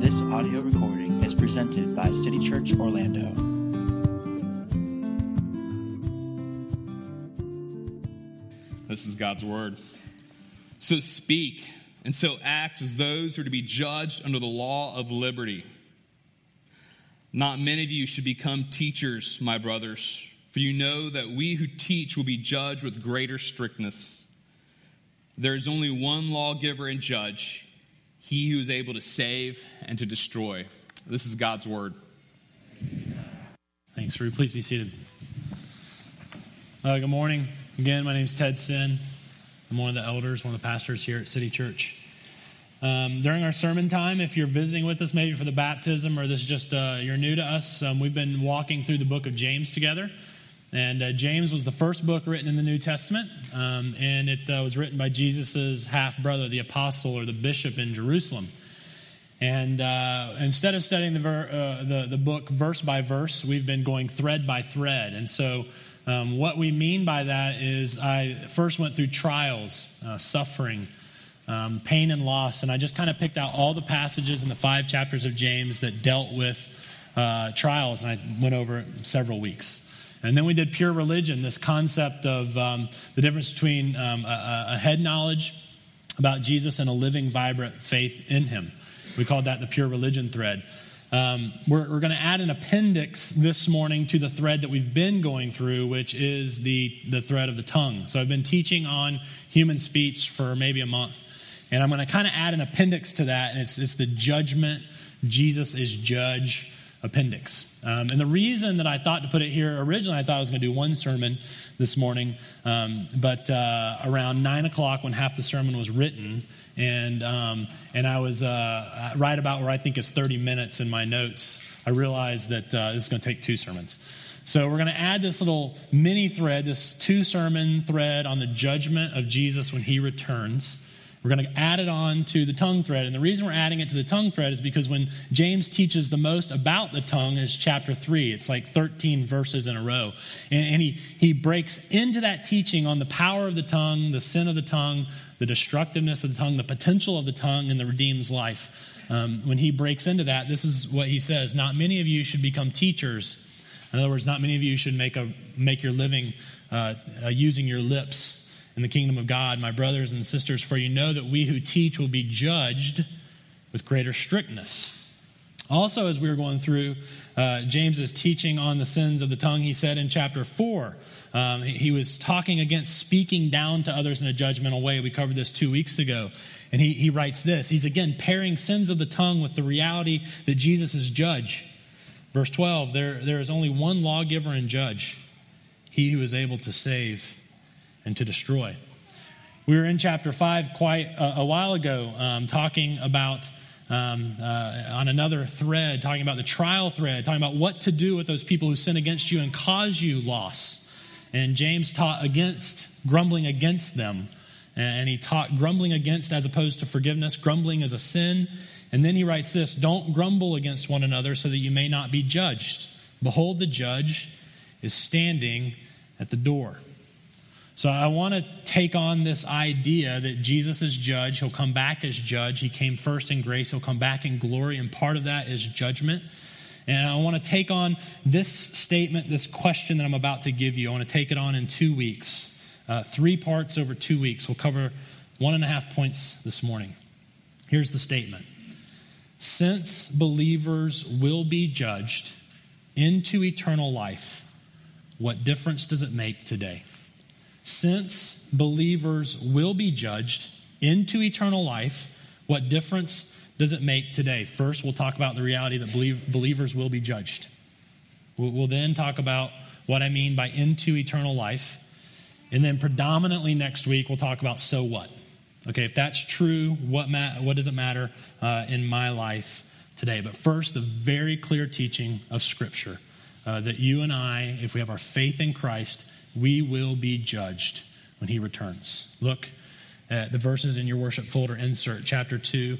This audio recording is presented by City Church Orlando. This is God's word. So speak and so act as those who are to be judged under the law of liberty. Not many of you should become teachers, my brothers, for you know that we who teach will be judged with greater strictness. There is only one lawgiver and judge, he who is able to save and to destroy. This is God's word. Thanks, Rue. Please be seated. Uh, good morning. Again, my name is Ted Sin. I'm one of the elders, one of the pastors here at City Church. Um, during our sermon time, if you're visiting with us, maybe for the baptism or this is just uh, you're new to us, um, we've been walking through the book of James together. And uh, James was the first book written in the New Testament, um, and it uh, was written by Jesus' half brother, the apostle or the bishop in Jerusalem. And uh, instead of studying the, ver- uh, the, the, book verse by verse, we've been going thread by thread. And so, um, what we mean by that is, I first went through trials, uh, suffering, um, pain, and loss, and I just kind of picked out all the passages in the five chapters of James that dealt with uh, trials, and I went over several weeks. And then we did pure religion, this concept of um, the difference between um, a, a, head knowledge about Jesus and a living, vibrant faith in him. We called that the pure religion thread. Um, we're, we're going to add an appendix this morning to the thread that we've been going through, which is the, the thread of the tongue. So I've been teaching on human speech for maybe a month. And I'm going to kind of add an appendix to that, and it's, it's the judgment. Jesus is judge appendix. Um, and the reason that I thought to put it here originally, I thought I was going to do one sermon this morning, um, but uh, around nine o'clock when half the sermon was written, and um, and I was uh, right about where I think is 30 minutes in my notes, I realized that uh, this is going to take two sermons. So we're going to add this little mini thread, this two sermon thread on the judgment of Jesus when he returns. We're going to add it on to the tongue thread. And the reason we're adding it to the tongue thread is because when James teaches the most about the tongue is chapter 3. It's like 13 verses in a row. And, and he, he breaks into that teaching on the power of the tongue, the sin of the tongue, the destructiveness of the tongue, the potential of the tongue and the redeemed's life. Um, when he breaks into that, this is what he says Not many of you should become teachers. In other words, not many of you should make, a, make your living uh, uh, using your lips in the kingdom of God, my brothers and sisters, for you know that we who teach will be judged with greater strictness. Also, as we were going through uh, James's teaching on the sins of the tongue, he said in chapter 4, um, he, was talking against speaking down to others in a judgmental way. We covered this two weeks ago. And he, he writes this He's again pairing sins of the tongue with the reality that Jesus is judge. Verse 12 there, there is only one lawgiver and judge, he who is able to save and to destroy. We were in chapter 5 quite a, a while ago um, talking about, um, uh, on another thread, talking about the trial thread, talking about what to do with those people who sin against you and cause you loss. And James taught against grumbling against them. And he taught grumbling against as opposed to forgiveness. Grumbling is a sin. And then he writes this Don't grumble against one another so that you may not be judged. Behold, the judge is standing at the door. So I want to take on this idea that Jesus is judge. He'll come back as judge. He came first in grace, he'll come back in glory, and part of that is judgment. And I want to take on this statement, this question that I'm about to give you. I want to take it on in two weeks, uh, three parts over two weeks. We'll cover one and a half points this morning. Here's the statement Since believers will be judged into eternal life, what difference does it make today? Since believers will be judged into eternal life, what difference does it make today? First, we'll talk about the reality that believe, believers will be judged. We'll then talk about what I mean by into eternal life. And then, predominantly next week, we'll talk about so what. Okay, if that's true, what, ma- what does it matter uh, in my life today? But first, the very clear teaching of Scripture uh, that you and I, if we have our faith in Christ, we will be judged when he returns. Look at the verses in your worship folder insert, chapter 2,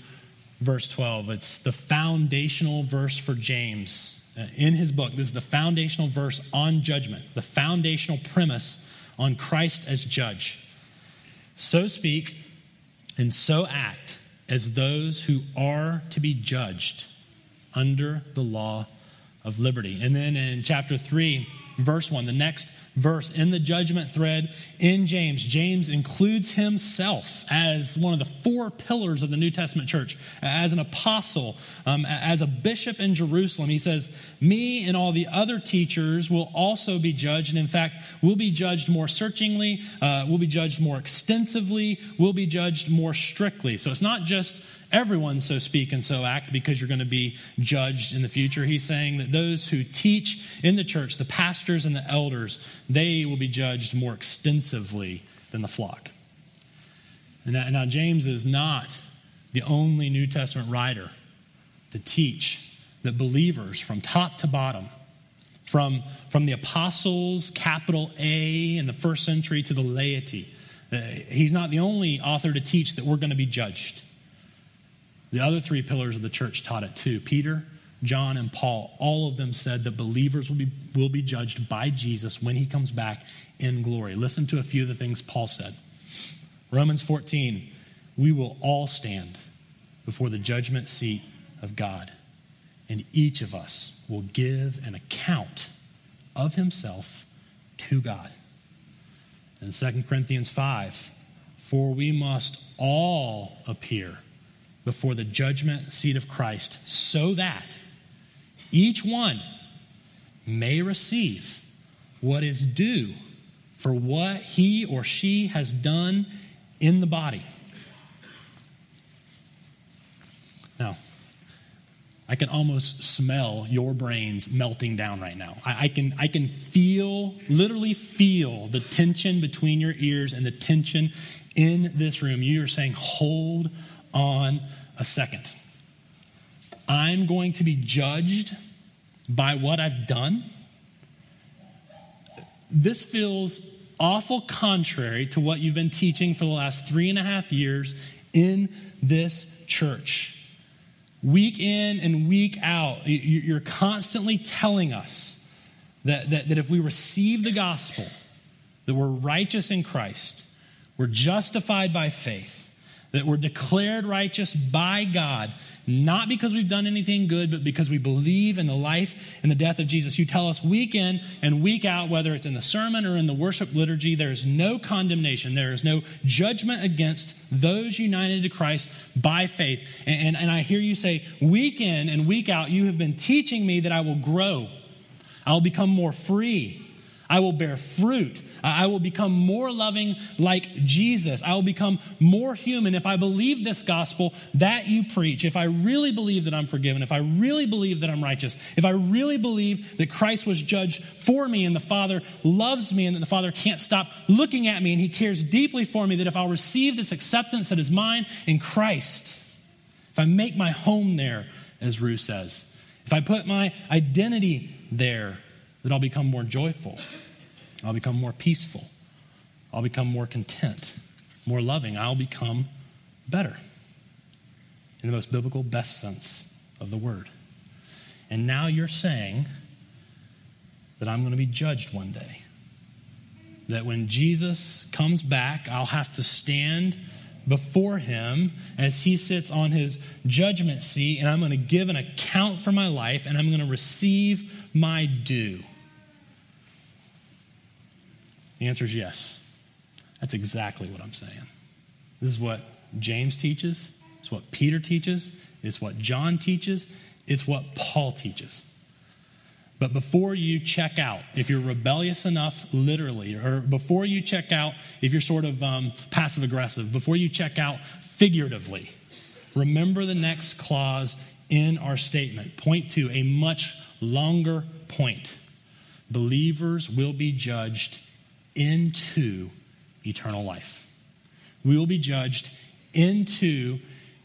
verse 12. It's the foundational verse for James uh, in his book. This is the foundational verse on judgment, the foundational premise on Christ as judge. So speak and so act as those who are to be judged under the law of liberty. And then in chapter 3, verse 1, the next verse in the judgment thread in James, James includes himself as one of the four pillars of the New Testament church, as an apostle, um, as a bishop in Jerusalem. He says, Me and all the other teachers will also be judged. And in fact, we'll be judged more searchingly, uh, we'll be judged more extensively, we'll be judged more strictly. So it's not just everyone so speak and so act because you're going to be judged in the future. He's saying that those who teach in the church, the pastors and the elders, they will be judged more extensively than the flock. And now, James is not the only New Testament writer to teach that believers from top to bottom, from, from the apostles, capital A, in the first century to the laity, uh, he's not the only author to teach that we're going to be judged. The other three pillars of the church taught it too. Peter, John, and Paul, all of them said that believers will be, will be judged by Jesus when he comes back in glory. Listen to a few of the things Paul said. Romans 14, we will all stand before the judgment seat of God, and each of us will give an account of himself to God. And 2 Corinthians 5, for we must all appear before the judgment seat of Christ, so that each one may receive what is due for what he or she has done in the body. Now, I can almost smell your brains melting down right now. I, I, can, I can feel, literally feel the tension between your ears and the tension in this room. You are saying, hold on a second. I'm going to be judged by what I've done. This feels awful contrary to what you've been teaching for the last three and a half years in this church. Week in and week out, you're constantly telling us that, that, that if we receive the gospel, that we're righteous in Christ, we're justified by faith, that we're declared righteous by God, not because we've done anything good, but because we believe in the life and the death of Jesus. You tell us week in and week out, whether it's in the sermon or in the worship liturgy, there is no condemnation, there is no judgment against those united to Christ by faith. And, and, and I hear you say, week in and week out, you have been teaching me that I will grow, I will become more free. I will bear fruit. I will become more loving like Jesus. I will become more human if I believe this gospel that you preach. If I really believe that I'm forgiven, if I really believe that I'm righteous, if I really believe that Christ was judged for me and the Father loves me and that the Father can't stop looking at me and he cares deeply for me, that if I'll receive this acceptance that is mine in Christ, if I make my home there, as Rue says, if I put my identity there, that I'll become more joyful. I'll become more peaceful. I'll become more content, more loving. I'll become better in the most biblical, best sense of the word. And now you're saying that I'm going to be judged one day. That when Jesus comes back, I'll have to stand before him as he sits on his judgment seat, and I'm going to give an account for my life, and I'm going to receive my due. The answer is yes. That's exactly what I'm saying. This is what James teaches, it's what Peter teaches, it's what John teaches, it's what Paul teaches. But before you check out, if you're rebellious enough, literally, or before you check out, if you're sort of um, passive aggressive, before you check out figuratively, remember the next clause in our statement. Point to a much longer point. Believers will be judged into eternal life. We will be judged into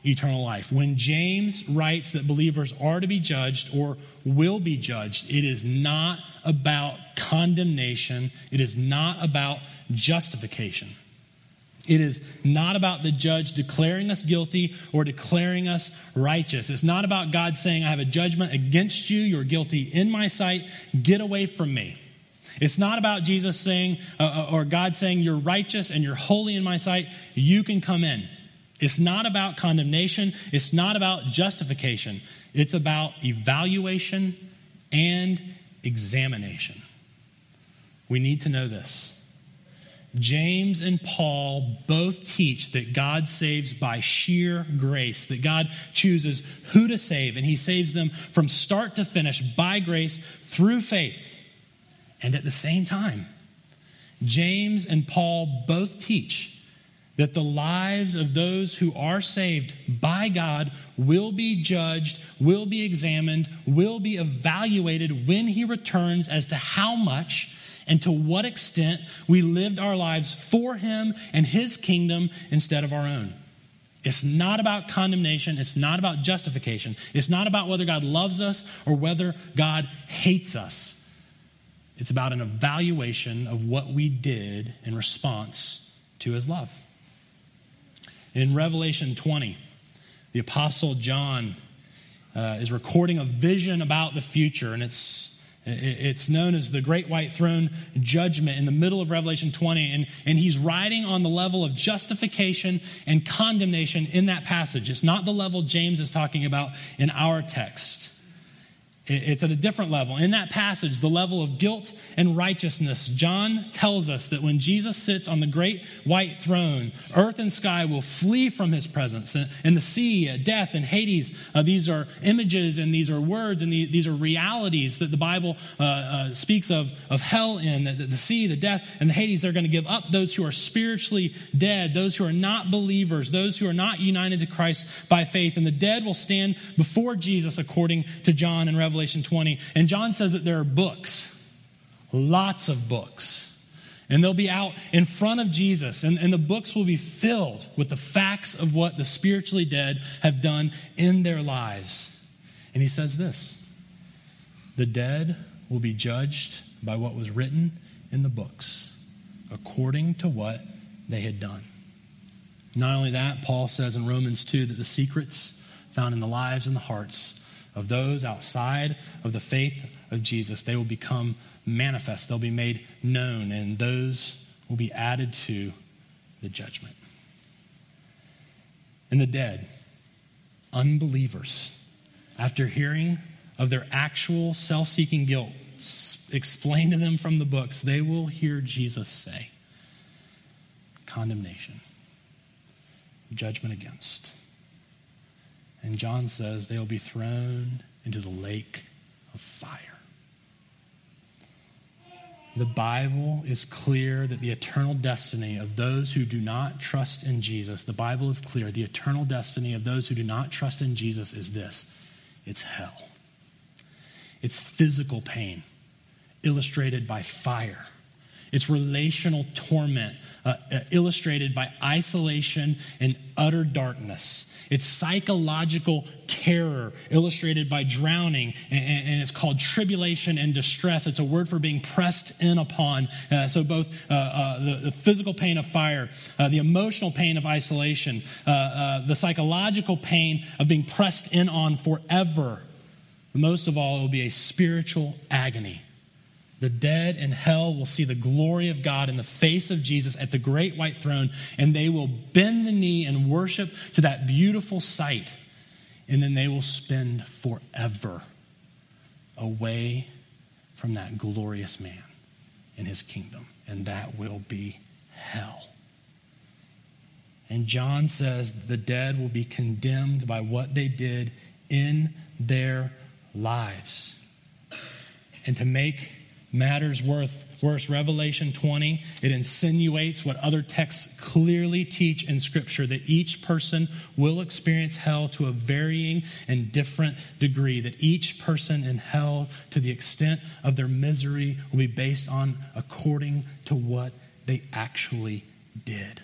eternal life. When James writes that believers are to be judged or will be judged, it is not about condemnation, it is not about justification. It is not about the judge declaring us guilty or declaring us righteous. It's not about God saying, I have a judgment against you, you're guilty in my sight, get away from me. It's not about Jesus saying, uh, uh, or God saying, You're righteous and you're holy in my sight, you can come in. It's not about condemnation, it's not about justification. It's about evaluation and examination. We need to know this. James and Paul both teach that God saves by sheer grace, that God chooses who to save, and he saves them from start to finish by grace through faith. And at the same time, James and Paul both teach that the lives of those who are saved by God will be judged, will be examined, will be evaluated when he returns as to how much and to what extent we lived our lives for Him and His kingdom instead of our own. It's not about condemnation. It's not about justification. It's not about whether God loves us or whether God hates us. It's about an evaluation of what we did in response to His love. In Revelation 20, the Apostle John uh, is recording a vision about the future, and it's it's known as the Great White Throne Judgment in the middle of Revelation 20. And, and he's writing on the level of justification and condemnation in that passage. It's not the level James is talking about in our text. It's at a different level. In that passage, the level of guilt and righteousness, John tells us that when Jesus sits on the great white throne, earth and sky will flee from his presence. And the sea, uh, death, and Hades, uh, these are images and these are words and these are realities that the Bible uh, uh, speaks of, of hell in. The, the sea, the death, and the Hades, they're going to give up those who are spiritually dead, those who are not believers, those who are not united to Christ by faith. And the dead will stand before Jesus, according to John in Revelation. Revelation 20. And John says that there are books, lots of books. And they'll be out in front of Jesus, and, and the books will be filled with the facts of what the spiritually dead have done in their lives. And he says this the dead will be judged by what was written in the books, according to what they had done. Not only that, Paul says in Romans 2 that the secrets found in the lives and the hearts of those outside of the faith of Jesus. They will become manifest, they'll be made known, and those will be added to the judgment. And the dead, unbelievers, after hearing of their actual self seeking guilt explained to them from the books, they will hear Jesus say, condemnation, judgment against. And John says they will be thrown into the lake of fire. The Bible is clear that the eternal destiny of those who do not trust in Jesus, the Bible is clear, the eternal destiny of those who do not trust in Jesus is this it's hell. It's physical pain, illustrated by fire. It's relational torment, uh, uh, illustrated by isolation and utter darkness. It's psychological terror, illustrated by drowning, and, and, it's called tribulation and distress. It's a word for being pressed in upon. Uh, so, both uh, uh, the, the, physical pain of fire, the emotional pain of isolation, the psychological pain of being pressed in on forever. Most of all, it will be a spiritual agony the dead in hell will see the glory of God in the face of Jesus at the great white throne, and they will bend the knee and worship to that beautiful sight. And then they will spend forever away from that glorious man in his kingdom. And that will be hell. And John says the dead will be condemned by what they did in their lives. And to make matters worth worse. Revelation 20 it insinuates what other texts clearly teach in scripture that each person will experience hell to a varying and different degree that each person in hell to the extent of their misery will be based on according to what they actually did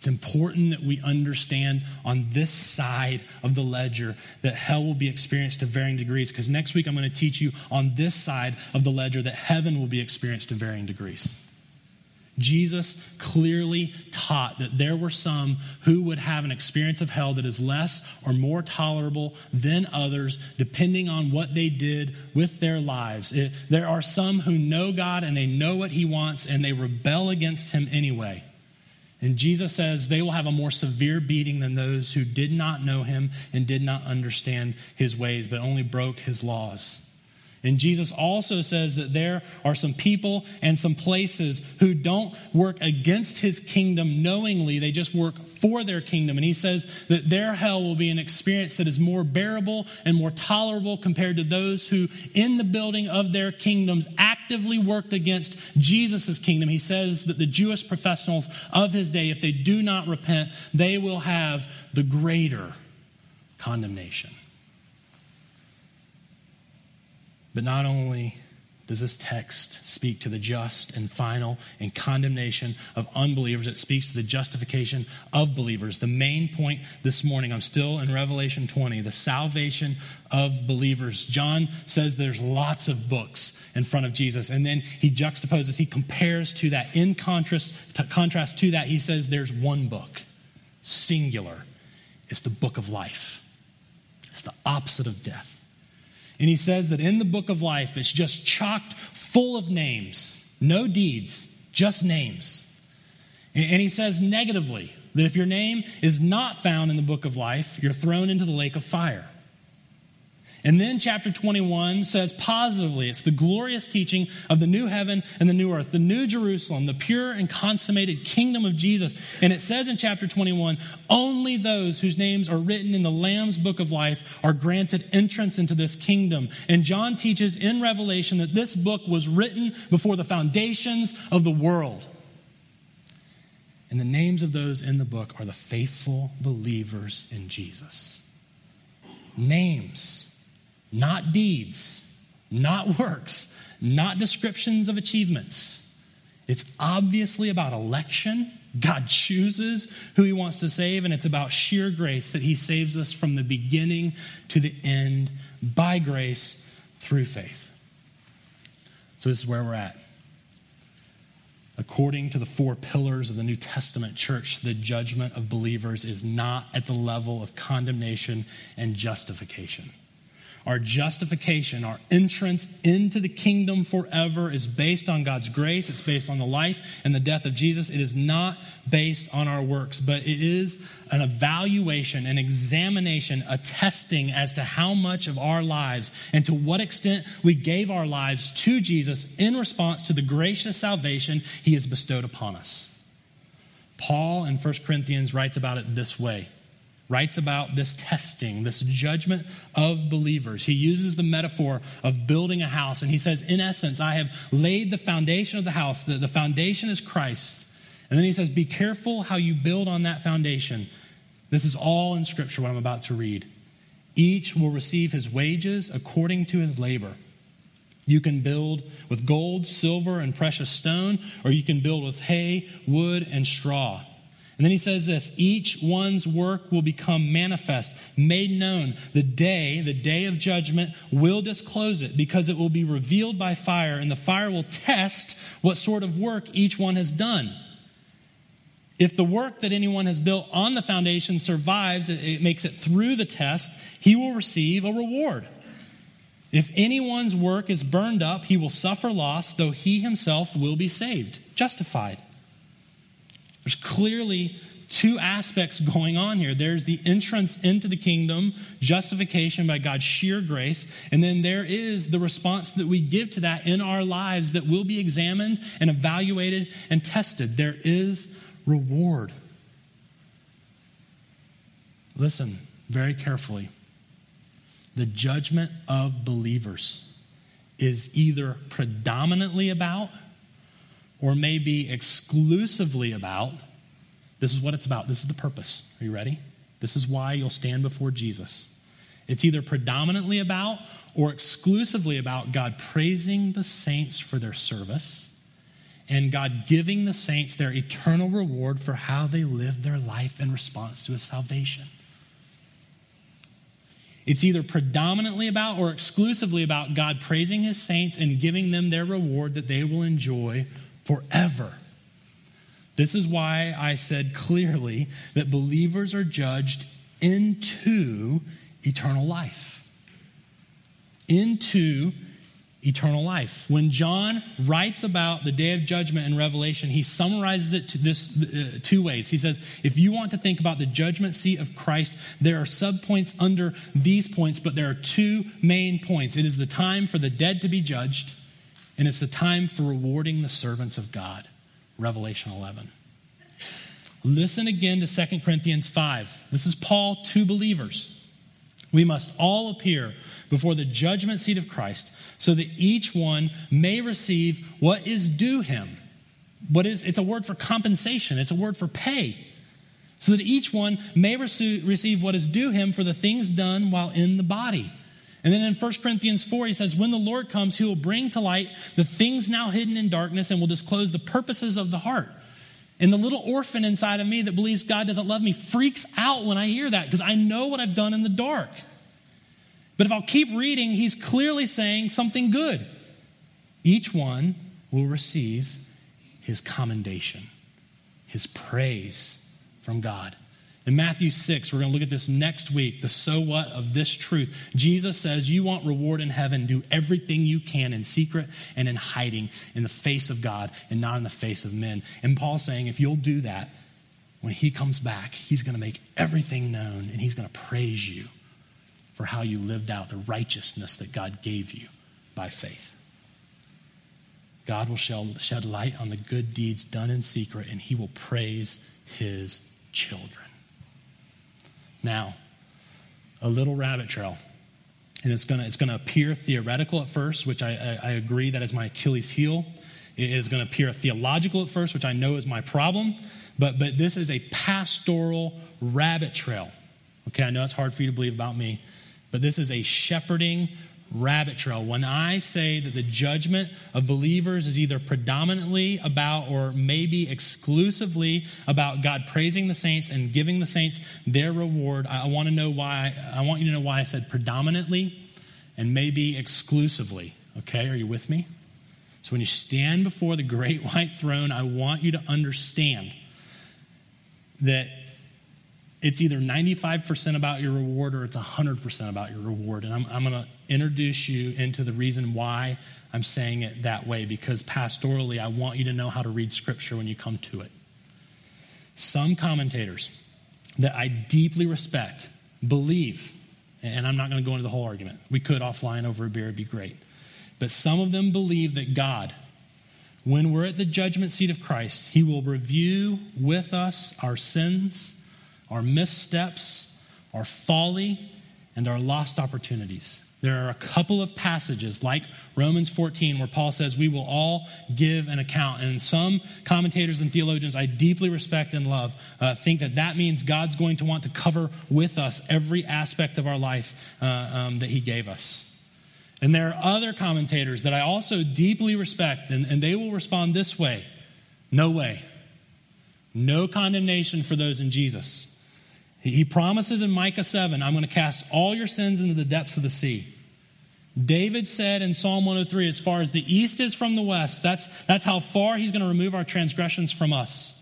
it's important that we understand on this side of the ledger that hell will be experienced to varying degrees, because next week I'm going to teach you on this side of the ledger that heaven will be experienced to varying degrees. Jesus clearly taught that there were some who would have an experience of hell that is less or more tolerable than others, depending on what they did with their lives. It, there are some who know God and they know what He wants and they rebel against Him anyway. And Jesus says they will have a more severe beating than those who did not know him and did not understand his ways, but only broke his laws. And Jesus also says that there are some people and some places who don't work against his kingdom knowingly, they just work for their kingdom. And he says that their hell will be an experience that is more bearable and more tolerable compared to those who, in the building of their kingdoms, actively worked against Jesus' kingdom. He says that the Jewish professionals of his day, if they do not repent, they will have the greater condemnation. But not only does this text speak to the just and final and condemnation of unbelievers, it speaks to the justification of believers. The main point this morning, I'm still in Revelation 20, the salvation of believers. John says there's lots of books in front of Jesus, and then he juxtaposes, he compares to that. In contrast to, contrast to that, he says there's one book, singular. It's the book of life, it's the opposite of death. And he says that in the book of life, it's just chocked full of names, no deeds, just names. And he says negatively that if your name is not found in the book of life, you're thrown into the lake of fire. And then chapter 21 says positively, it's the glorious teaching of the new heaven and the new earth, the new Jerusalem, the pure and consummated kingdom of Jesus. And it says in chapter 21 only those whose names are written in the Lamb's book of life are granted entrance into this kingdom. And John teaches in Revelation that this book was written before the foundations of the world. And the names of those in the book are the faithful believers in Jesus. Names not deeds, not works, not descriptions of achievements. It's obviously about election. God chooses who he wants to save, and it's about sheer grace that he saves us from the beginning to the end by grace through faith. So, this is where we're at. According to the four pillars of the New Testament church, the judgment of believers is not at the level of condemnation and justification. Our justification, our entrance into the kingdom forever is based on God's grace. It's based on the life and the death of Jesus. It is not based on our works, but it is an evaluation, an examination, a testing as to how much of our lives and to what extent we gave our lives to Jesus in response to the gracious salvation he has bestowed upon us. Paul in 1 Corinthians writes about it this way writes about this testing, this judgment of believers. He uses the metaphor of building a house, and he says, in essence, I have laid the foundation of the house. The, the foundation is Christ. And then he says, Be careful how you build on that foundation. This is all in Scripture, what I'm about to read. Each will receive his wages according to his labor. You can build with gold, silver, and precious stone, or you can build with hay, wood, and straw. And then he says this each one's work will become manifest, made known. The day, the day of judgment, will disclose it because it will be revealed by fire, and the fire will test what sort of work each one has done. If the work that anyone has built on the foundation survives, it makes it through the test, he will receive a reward. If anyone's work is burned up, he will suffer loss, though he himself will be saved, justified. There's clearly two aspects going on here there's the entrance into the kingdom, justification by God's sheer grace, and then there is the response that we give to that in our lives that will be examined and evaluated and tested. There is reward. Listen very carefully. The judgment of believers is either predominantly about or maybe exclusively about. This is what it's about. This is the purpose. Are you ready? This is why you'll stand before Jesus. It's either predominantly about or exclusively about God praising the saints for their service and God giving the saints their eternal reward for how they live their life in response to his salvation. It's either predominantly about or exclusively about God praising his saints and giving them their reward that they will enjoy forever. This is why I said clearly that believers are judged into eternal life. Into eternal life. When John writes about the day of judgment in Revelation, he summarizes it to this uh, two ways. He says, if you want to think about the judgment seat of Christ, there are subpoints under these points, but there are two main points. It is the time for the dead to be judged, and it's the time for rewarding the servants of God. Revelation 11. Listen again to 2 Corinthians 5. This is Paul to believers. We must all appear before the judgment seat of Christ so that each one may receive what is due him. What is it's a word for compensation, it's a word for pay. So that each one may receive what is due him for the things done while in the body. And then in 1 Corinthians 4, he says, When the Lord comes, he will bring to light the things now hidden in darkness and will disclose the purposes of the heart. And the little orphan inside of me that believes God doesn't love me freaks out when I hear that because I know what I've done in the dark. But if I'll keep reading, he's clearly saying something good. Each one will receive his commendation, his praise from God. In Matthew 6, we're going to look at this next week, the so what of this truth. Jesus says, You want reward in heaven, do everything you can in secret and in hiding in the face of God and not in the face of men. And Paul's saying, If you'll do that, when he comes back, he's going to make everything known and he's going to praise you for how you lived out the righteousness that God gave you by faith. God will shed light on the good deeds done in secret and he will praise his children. Now, a little rabbit trail. And it's going to it's gonna appear theoretical at first, which I, I, I agree that is my Achilles heel. It is going to appear theological at first, which I know is my problem. But, but this is a pastoral rabbit trail. Okay, I know it's hard for you to believe about me, but this is a shepherding rabbit trail. When I say that the judgment of believers is either predominantly about or maybe exclusively about God praising the saints and giving the saints their reward, I want to know why I want you to know why I said predominantly and maybe exclusively. Okay, are you with me? So when you stand before the great white throne, I want you to understand that it's either 95% about your reward or it's 100% about your reward. And I'm, I'm going to introduce you into the reason why I'm saying it that way because pastorally, I want you to know how to read Scripture when you come to it. Some commentators that I deeply respect believe, and I'm not going to go into the whole argument, we could offline over a beer, it'd be great. But some of them believe that God, when we're at the judgment seat of Christ, He will review with us our sins our missteps, our folly, and our lost opportunities. There are a couple of passages like Romans 14 where Paul says we will all give an account. And some commentators and theologians I deeply respect and love uh, think that that means God's going to want to cover with us every aspect of our life uh, um, that he gave us. And there are other commentators that I also deeply respect, and, and they will respond this way No way. No condemnation for those in Jesus. He promises in Micah 7, I'm going to cast all your sins into the depths of the sea. David said in Psalm 103, as far as the east is from the west, that's, that's how far he's going to remove our transgressions from us.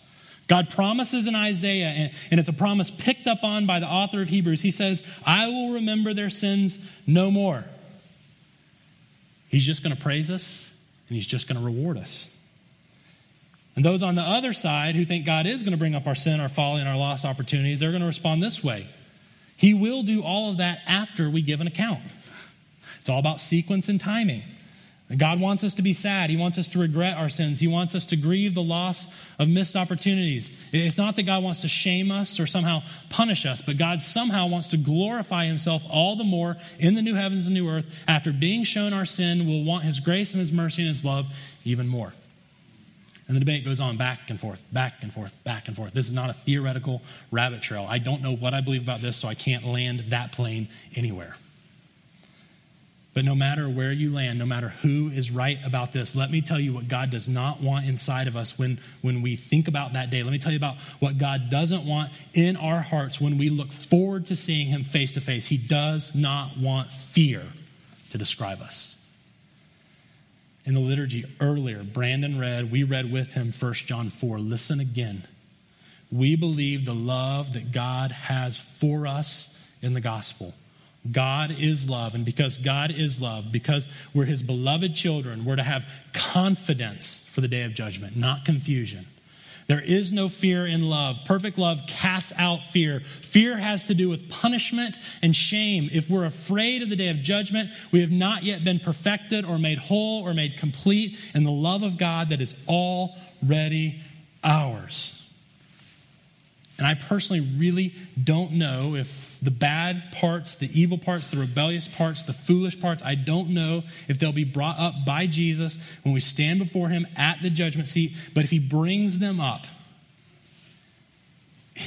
God promises in Isaiah, and, and it's a promise picked up on by the author of Hebrews. He says, I will remember their sins no more. He's just going to praise us, and he's just going to reward us. And those on the other side who think God is going to bring up our sin, our folly, and our lost opportunities, they're going to respond this way He will do all of that after we give an account. It's all about sequence and timing. God wants us to be sad. He wants us to regret our sins. He wants us to grieve the loss of missed opportunities. It's not that God wants to shame us or somehow punish us, but God somehow wants to glorify Himself all the more in the new heavens and new earth. After being shown our sin, we'll want His grace and His mercy and His love even more. And the debate goes on back and forth, back and forth, back and forth. This is not a theoretical rabbit trail. I don't know what I believe about this, so I can't land that plane anywhere. But no matter where you land, no matter who is right about this, let me tell you what God does not want inside of us when, when we think about that day. Let me tell you about what God doesn't want in our hearts when we look forward to seeing Him face to face. He does not want fear to describe us in the liturgy earlier. Brandon read, we read with him 1 John 4. Listen again. We believe the love that God has for us in the gospel. God is love. And because God is love, because we're his beloved children, we're to have confidence for the day of judgment, not confusion. There is no fear in love. Perfect love casts out fear. Fear has to do with punishment and shame. If we're afraid of the day of judgment, we have not yet been perfected or made whole or made complete in the love of God that is already ours. And I personally really don't know if the bad parts, the evil parts, the rebellious parts, the foolish parts, I don't know if they'll be brought up by Jesus when we stand before him at the judgment seat. But if he brings them up,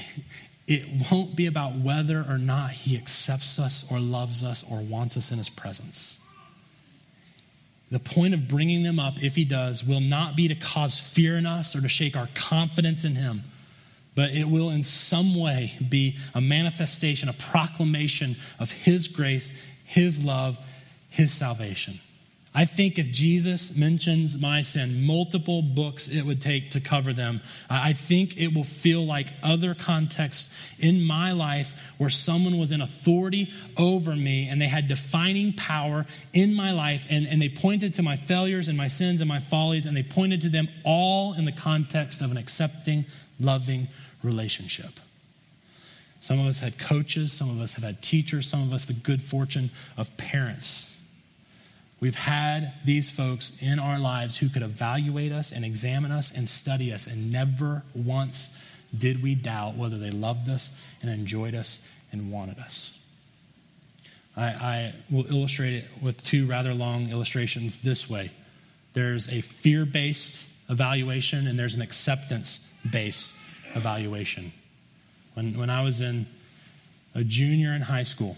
it won't be about whether or not he accepts us or loves us or wants us in his presence. The point of bringing them up, if he does, will not be to cause fear in us or to shake our confidence in him but it will in some way be a manifestation, a proclamation of His grace, His love, His salvation. I think if Jesus mentions my sin, multiple books it would take to cover them, I think it will feel like other contexts in my life where someone was in authority over me and they had defining power in my life and, and they pointed to my failures and my sins and my follies and they pointed to them all in the context of an accepting, loving relationship. Some of us had coaches, some of us have had teachers, some of us the good fortune of parents. We've had these folks in our lives who could evaluate us and examine us and study us, and never once did we doubt whether they loved us and enjoyed us and wanted us. I, I will illustrate it with two rather long illustrations this way there's a fear based evaluation, and there's an acceptance based evaluation. When, when I was in a junior in high school,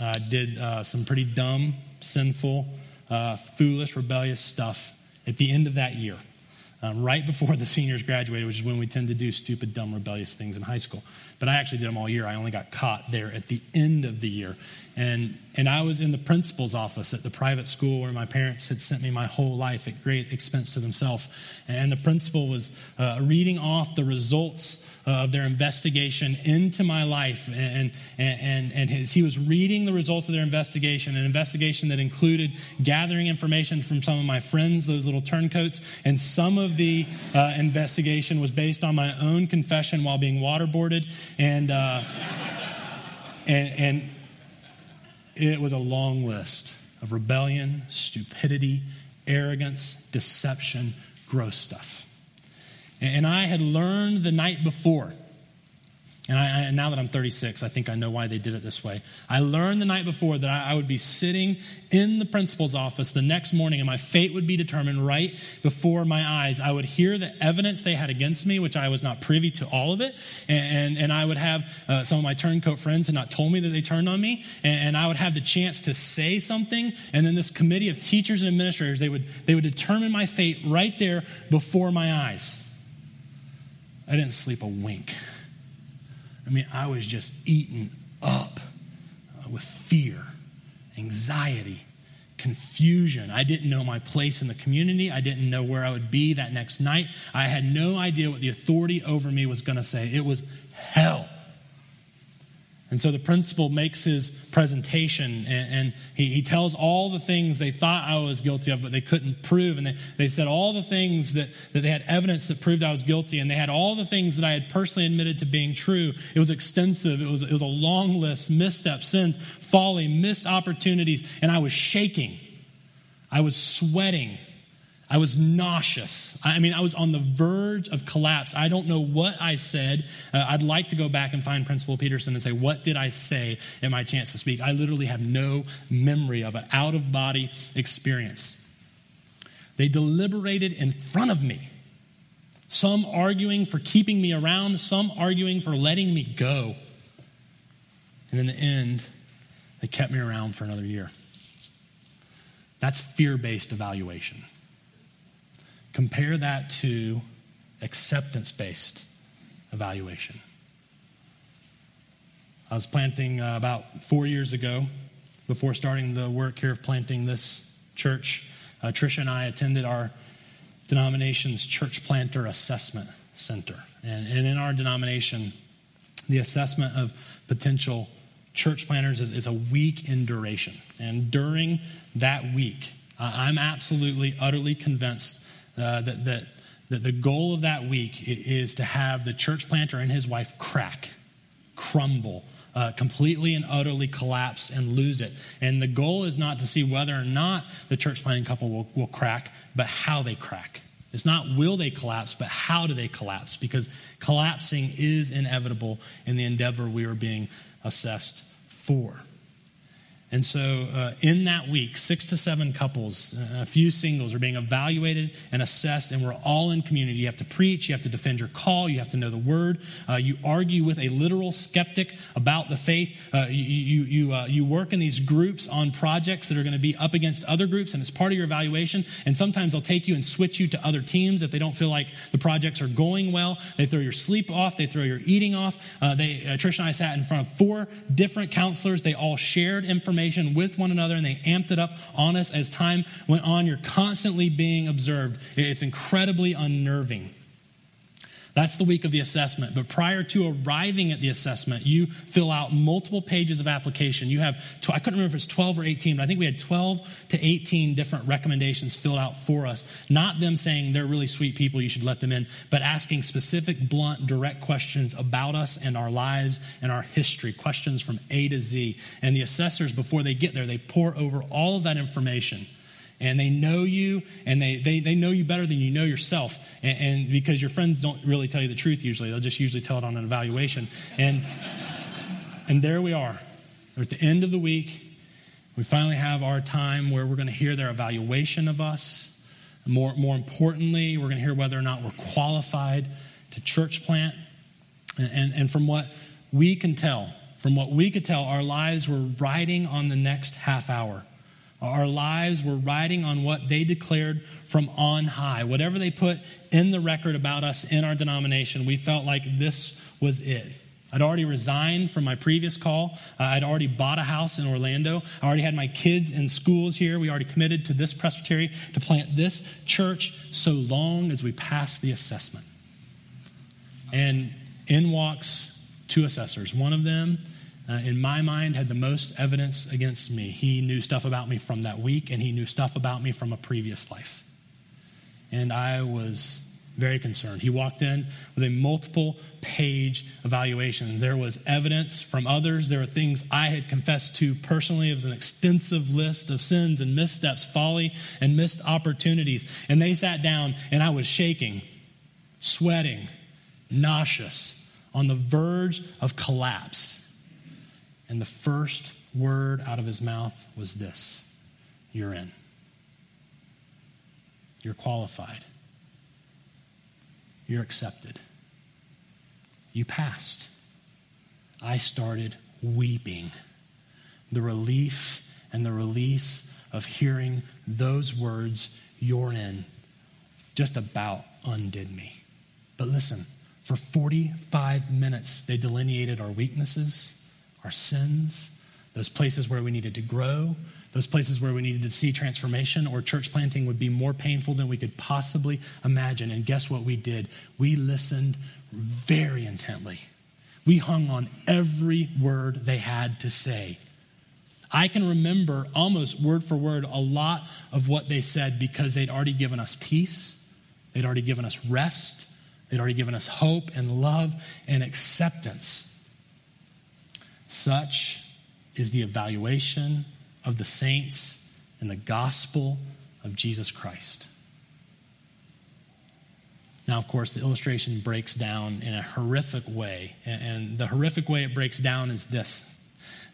I did uh, some pretty dumb, sinful, uh, foolish, rebellious stuff at the end of that year um, right before the seniors graduated, which is when we tend to do stupid, dumb, rebellious things in high school. But I actually did them all year. I only got caught there at the end of the year. And, and I was in the principal's office at the private school where my parents had sent me my whole life at great expense to themselves. And the principal was uh, reading off the results of their investigation into my life. And, and, and his, he was reading the results of their investigation, an investigation that included gathering information from some of my friends, those little turncoats, and some of the uh, investigation was based on my own confession while being waterboarded. And, uh, and, and it was a long list of rebellion, stupidity, arrogance, deception, gross stuff. And I had learned the night before and, I, and, now that I'm 36, I think I know why they did it this way. I learned the night before that I, I, would be sitting in the principal's office the next morning, and my fate would be determined right before my eyes. I would hear the evidence they had against me, which I was not privy to all of it, and, and, and I would have uh, some of my turncoat friends had not told me that they turned on me, and, and I would have the chance to say something, and then this committee of teachers and administrators they would they would determine my fate right there before my eyes. I didn't sleep a wink. I mean, I was just eaten up uh, with fear, anxiety, confusion. I didn't know my place in the community. I didn't know where I would be that next night. I had no idea what the authority over me was going to say. It was hell. And so the principal makes his presentation and, and he, he, tells all the things they thought I was guilty of, but they couldn't prove. And they, they said all the things that, that they had evidence that proved I was guilty. And they had all the things that I had personally admitted to being true. It was extensive, it was, it was a long list missteps, sins, folly, missed opportunities. And I was shaking, I was sweating. I was nauseous. I mean, I was on the verge of collapse. I don't know what I said. Uh, I'd like to go back and find Principal Peterson and say, What did I say in my chance to speak? I literally have no memory of an out of body experience. They deliberated in front of me, some arguing for keeping me around, some arguing for letting me go. And in the end, they kept me around for another year. That's fear based evaluation. Compare that to acceptance based evaluation. I was planting uh, about four years ago, before starting the work here of planting this church. Uh, Trisha and I attended our denomination's church planter assessment center. And, and in our denomination, the assessment of potential church planters is, is a week in duration. And during that week, uh, I'm absolutely, utterly convinced uh, that, that, that the goal of that week is to have the church planter and his wife crack, crumble, uh, completely and utterly collapse and lose it. And the goal is not to see whether or not the church planting couple will, will crack, but how they crack. It's not will they collapse, but how do they collapse? Because collapsing is inevitable in the endeavor we are being assessed for. And so, uh, in that week, six to seven couples, uh, a few singles are being evaluated and assessed, and we're all in community. You have to preach, you have to defend your call, you have to know the word. Uh, you argue with a literal skeptic about the faith. Uh, you, you, you, uh, you work in these groups on projects that are going to be up against other groups, and it's part of your evaluation. And sometimes they'll take you and switch you to other teams if they don't feel like the projects are going well. They throw your sleep off, they throw your eating off. Uh, they, Trish and I sat in front of four different counselors, they all shared information information with one another and they amped it up on us as time went on. You're constantly being observed. It's incredibly unnerving. That's the week of the assessment. But prior to arriving at the assessment, you fill out multiple pages of application. You have, I couldn't remember if it's 12 or 18, but I think we had 12 to 18 different recommendations filled out for us. Not them saying they're really sweet people, you should let them in, but asking specific, blunt, direct questions about us and our lives and our history, questions from A to Z. And the assessors, before they get there, they pore over all of that information and they know you and they, they, they know you better than you know yourself. And, and, because your friends don't really tell you the truth usually. They'll just usually tell it on an evaluation. And and there we are. We're at the end of the week. We finally have our time where we're going to hear their evaluation of us. More, more importantly we're going to hear whether or not we're qualified to church plant. And, and, and from what we can tell from what we could tell our lives were riding on the next half hour our lives were riding on what they declared from on high. Whatever they put in the record about us in our denomination, we felt like this was it. I'd already resigned from my previous call. Uh, I'd already bought a house in Orlando. I already had my kids in schools here. We already committed to this presbytery to plant this church so long as we pass the assessment. And in walks two assessors. One of them uh, in my mind, had the most evidence against me. He knew stuff about me from that week, and he knew stuff about me from a previous life. And I was very concerned. He walked in with a multiple page evaluation. There was evidence from others. There were things I had confessed to personally. It was an extensive list of sins and missteps, folly, and missed opportunities. And they sat down, and I was shaking, sweating, nauseous, on the verge of collapse. And the first word out of his mouth was this You're in. You're qualified. You're accepted. You passed. I started weeping. The relief and the release of hearing those words, you're in, just about undid me. But listen, for 45 minutes, they delineated our weaknesses our sins, those places where we needed to grow, those places where we needed to see transformation, or church planting would be more painful than we could possibly imagine. And guess what we did? We listened very intently. We hung on every word they had to say. I can remember almost word for word a lot of what they said because they'd already given us peace, they'd already given us rest, they'd already given us hope and love and acceptance. Such is the evaluation of the saints in the gospel of Jesus Christ. Now, of course, the illustration breaks down in a horrific way. And the horrific way it breaks down is this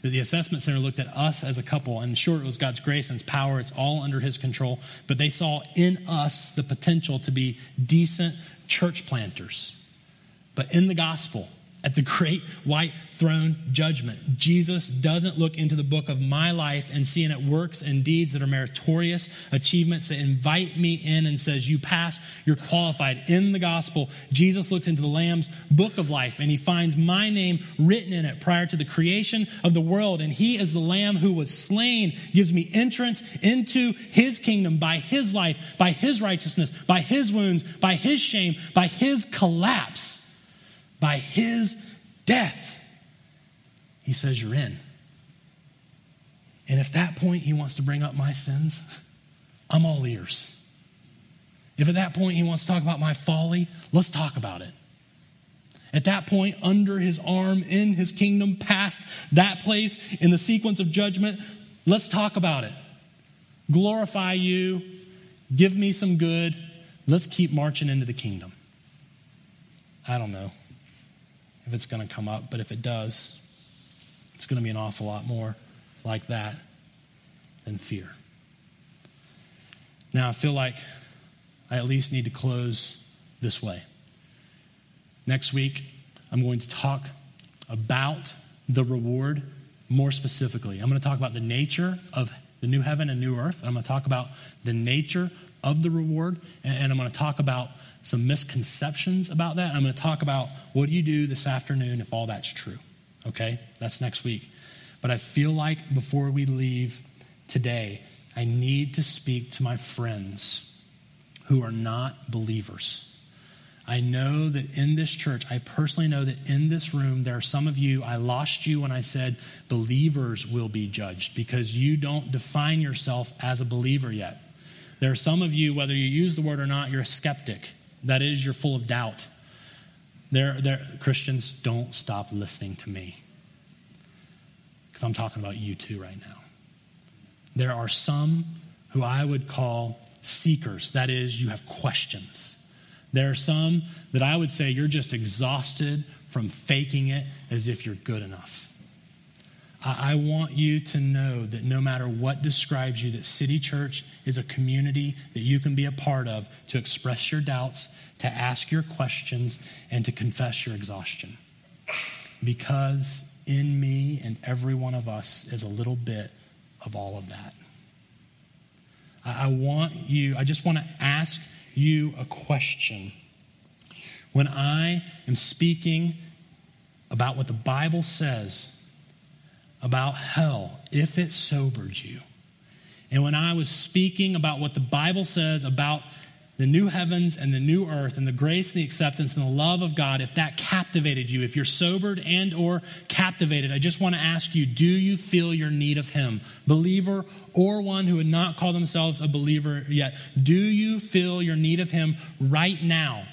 that the assessment center looked at us as a couple, and sure, it was God's grace and His power, it's all under His control, but they saw in us the potential to be decent church planters. But in the gospel, at the great white throne judgment. Jesus doesn't look into the book of my life and see in it works and deeds that are meritorious, achievements that invite me in and says, You pass, you're qualified. In the gospel, Jesus looks into the Lamb's book of life and he finds my name written in it prior to the creation of the world. And he, as the Lamb who was slain, gives me entrance into his kingdom by his life, by his righteousness, by his wounds, by his shame, by his collapse by his death, he says, You're in. And if that point he wants to bring up my sins, I'm all ears. If at that point he wants to talk about my folly, let's talk about it. At that point, under his arm, in his kingdom, past that place, in the sequence of judgment, let's talk about it. Glorify you, give me some good, let's keep marching into the kingdom. I don't know if it's going to come up, but if it does, it's going to be an awful lot more like that than fear. Now, I feel like I at least need to close this way. Next week, I'm going to talk about the reward more specifically. I'm going to talk about the nature of the new heaven and new earth. I'm going to talk about the nature of the reward, and I'm going to talk about some misconceptions about that. I'm going to talk about what do you do this afternoon if all that's true. Okay? That's next week. But I feel like before we leave today, I need to speak to my friends who are not believers. I know that in this church, I personally know that in this room, there are some of you, I lost you when I said believers will be judged because you don't define yourself as a believer yet. There are some of you, whether you use the word or not, you're a skeptic. That is, you're full of doubt. There, there, Christians, don't stop listening to me because I'm talking about you too right now. There are some who I would call seekers. That is, you have questions. There are some that I would say you're just exhausted from faking it as if you're good enough. I want you to know that no matter what describes you, that City Church is a community that you can be a part of to express your doubts, to ask your questions, and to confess your exhaustion. Because in me and every one of us is a little bit of all of that. I want you, I just want to ask you a question. When I am speaking about what the Bible says about hell, if it sobered you, and when I was speaking about what the Bible says about the new heavens and the new earth and the grace and the acceptance and the love of God, if that captivated you, if you're sobered and or captivated, I just want to ask you, do you feel your need of him? Believer or one who would not call themselves a believer yet, do you feel your need of him right now?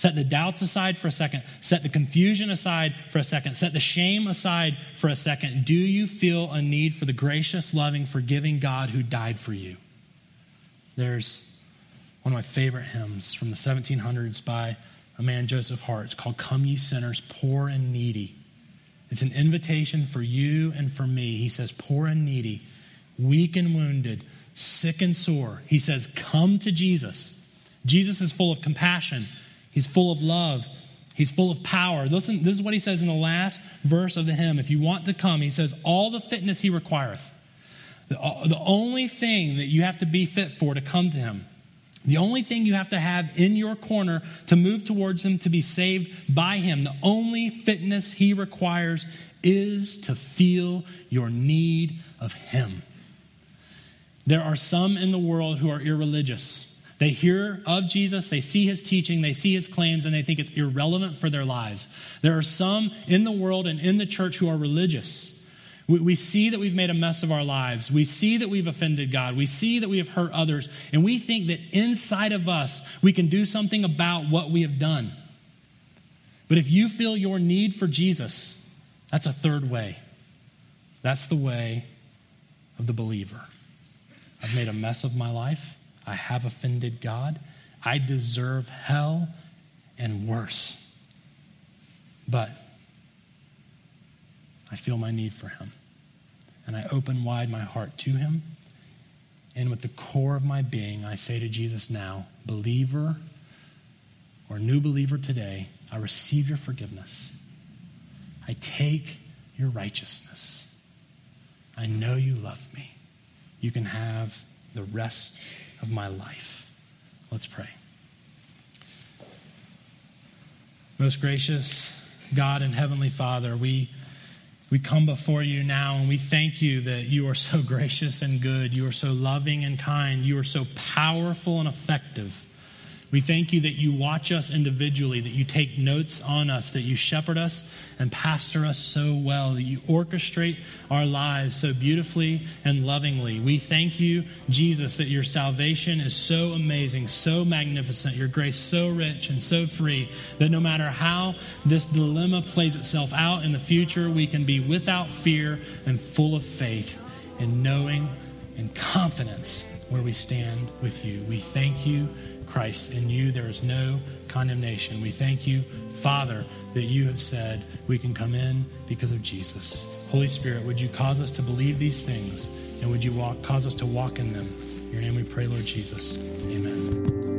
Set the doubts aside for a second. Set the confusion aside for a second. Set the shame aside for a second. Do you feel a need for the gracious, loving, forgiving God who died for you? There's one of my favorite hymns from the 1700s by a man, Joseph Hart. It's called Come Ye Sinners, Poor and Needy. It's an invitation for you and for me. He says, Poor and needy, weak and wounded, sick and sore. He says, Come to Jesus. Jesus is full of compassion, He's full of love. He's full of power. Listen, this is what he says in the last verse of the hymn. If you want to come, he says, All the fitness he requireth. The, uh, the only thing that you have to be fit for to come to him the only thing you have to have in your corner to move towards Him, to be saved by Him, the only fitness He requires is to feel your need of Him. There are some in the world who are irreligious. They hear of Jesus, they see his teaching, they see his claims, and they think it's irrelevant for their lives. There are some in the world and in the church who are religious. We, see that we've made a mess of our lives. We see that we've offended God. We see that we have hurt others. And we think that inside of us, we can do something about what we have done. But if you feel your need for Jesus, that's a third way. That's the way of the believer. I've made a mess of my life. I have offended God. I deserve hell and worse. But I feel my need for Him and I open wide my heart to him. And with the core of my being, I say to Jesus now, believer or new believer today, I receive your forgiveness. I take your righteousness. I know you love me. You can have the rest of my life. Let's pray. Most gracious God and Heavenly Father, we we come before you now and we thank you that you are so gracious and good. You are so loving and kind. You are so powerful and effective. We thank you that you watch us individually, that you take notes on us, that you shepherd us and pastor us so well, that you orchestrate our lives so beautifully and lovingly. We thank you, Jesus, that your salvation is so amazing, so magnificent, your grace so rich and so free, that no matter how this dilemma plays itself out in the future, we can be without fear and full of faith in knowing and confidence where we stand with you. We thank you Christ. In you, there is no condemnation. We thank you, Father, that you have said we can come in because of Jesus. Holy Spirit, would you cause us to believe these things and would you walk, cause us to walk in them? In your name we pray, Lord Jesus. Amen.